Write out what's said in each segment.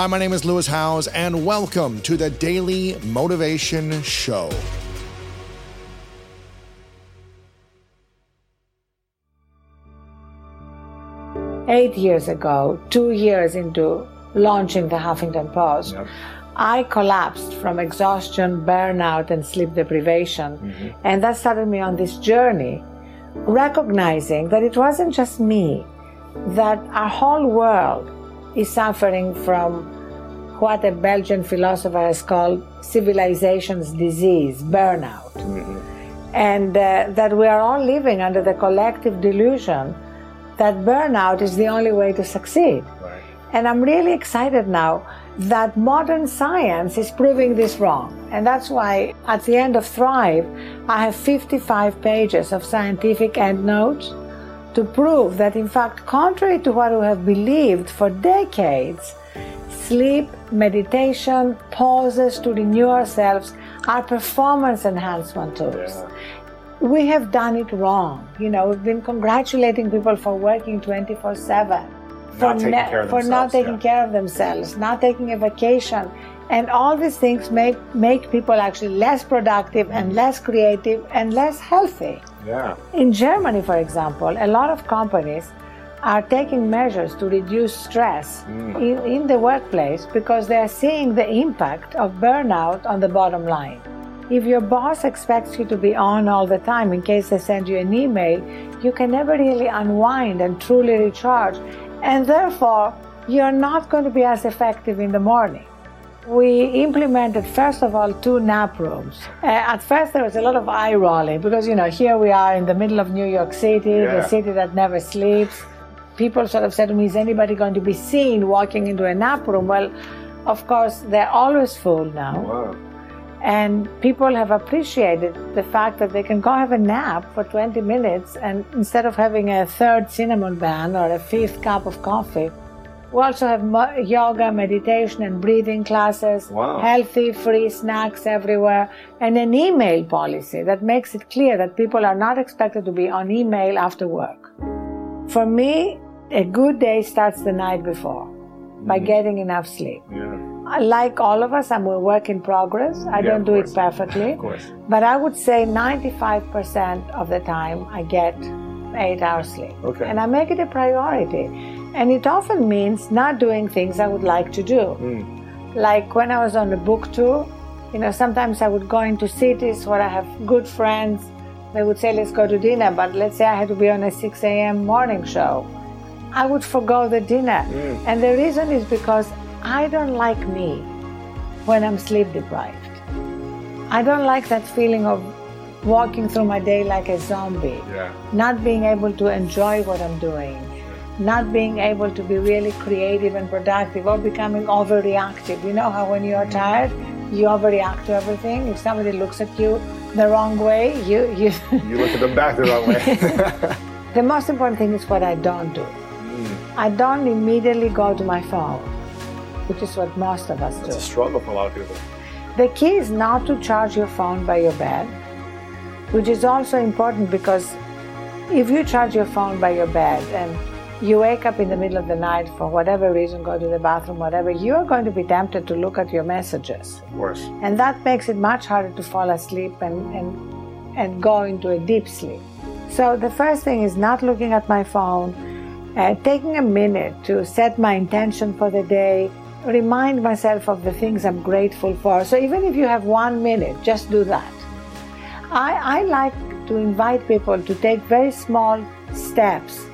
Hi, my name is Lewis Howes, and welcome to the Daily Motivation Show. Eight years ago, two years into launching the Huffington Post, yep. I collapsed from exhaustion, burnout, and sleep deprivation. Mm-hmm. And that started me on this journey, recognizing that it wasn't just me, that our whole world is suffering from what a Belgian philosopher has called civilization's disease, burnout. Mm-hmm. And uh, that we are all living under the collective delusion that burnout is the only way to succeed. Right. And I'm really excited now that modern science is proving this wrong. And that's why at the end of Thrive, I have 55 pages of scientific endnotes to prove that, in fact, contrary to what we have believed for decades, sleep, meditation, pauses to renew ourselves are performance enhancement tools. Yeah. We have done it wrong. You know, we've been congratulating people for working 24 7, for, ne- for not taking yeah. care of themselves, not taking a vacation. And all these things make, make people actually less productive and less creative and less healthy. Yeah. In Germany, for example, a lot of companies are taking measures to reduce stress mm. in, in the workplace because they are seeing the impact of burnout on the bottom line. If your boss expects you to be on all the time in case they send you an email, you can never really unwind and truly recharge, and therefore, you're not going to be as effective in the morning we implemented first of all two nap rooms. Uh, at first, there was a lot of eye rolling because you know here we are in the middle of New York City, yeah. the city that never sleeps. People sort of said to me, "Is anybody going to be seen walking into a nap room?" Well, of course, they're always full now. Wow. And people have appreciated the fact that they can go have a nap for 20 minutes and instead of having a third cinnamon bun or a fifth cup of coffee, we also have yoga, meditation, and breathing classes, wow. healthy, free snacks everywhere, and an email policy that makes it clear that people are not expected to be on email after work. For me, a good day starts the night before mm-hmm. by getting enough sleep. Yeah. Like all of us, I'm a work in progress. I yeah, don't do it perfectly. Of course. But I would say 95% of the time I get eight hours sleep. Okay. And I make it a priority. And it often means not doing things I would like to do. Mm. Like when I was on a book tour, you know, sometimes I would go into cities where I have good friends. They would say, let's go to dinner, but let's say I had to be on a 6 a.m. morning show. I would forego the dinner. Mm. And the reason is because I don't like me when I'm sleep deprived. I don't like that feeling of walking through my day like a zombie, yeah. not being able to enjoy what I'm doing not being able to be really creative and productive or becoming overreactive. You know how when you are tired, you overreact to everything. If somebody looks at you the wrong way, you you you look at them back the wrong way. the most important thing is what I don't do. Mm. I don't immediately go to my phone, which is what most of us do. It's a struggle for a lot of people. The key is not to charge your phone by your bed, which is also important because if you charge your phone by your bed and you wake up in the middle of the night for whatever reason, go to the bathroom, whatever, you are going to be tempted to look at your messages. Of course. And that makes it much harder to fall asleep and, and, and go into a deep sleep. So the first thing is not looking at my phone, uh, taking a minute to set my intention for the day, remind myself of the things I'm grateful for. So even if you have one minute, just do that. I, I like to invite people to take very small steps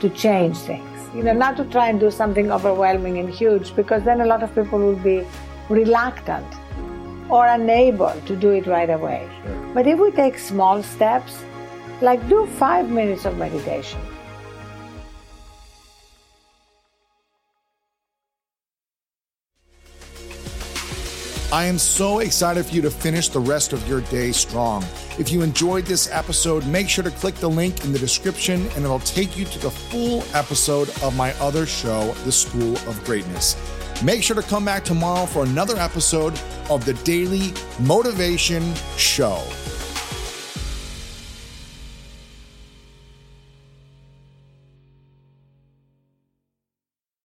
to change things. You know, not to try and do something overwhelming and huge because then a lot of people will be reluctant or unable to do it right away. Sure. But if we take small steps, like do five minutes of meditation, I am so excited for you to finish the rest of your day strong. If you enjoyed this episode, make sure to click the link in the description and it'll take you to the full episode of my other show, The School of Greatness. Make sure to come back tomorrow for another episode of the Daily Motivation Show.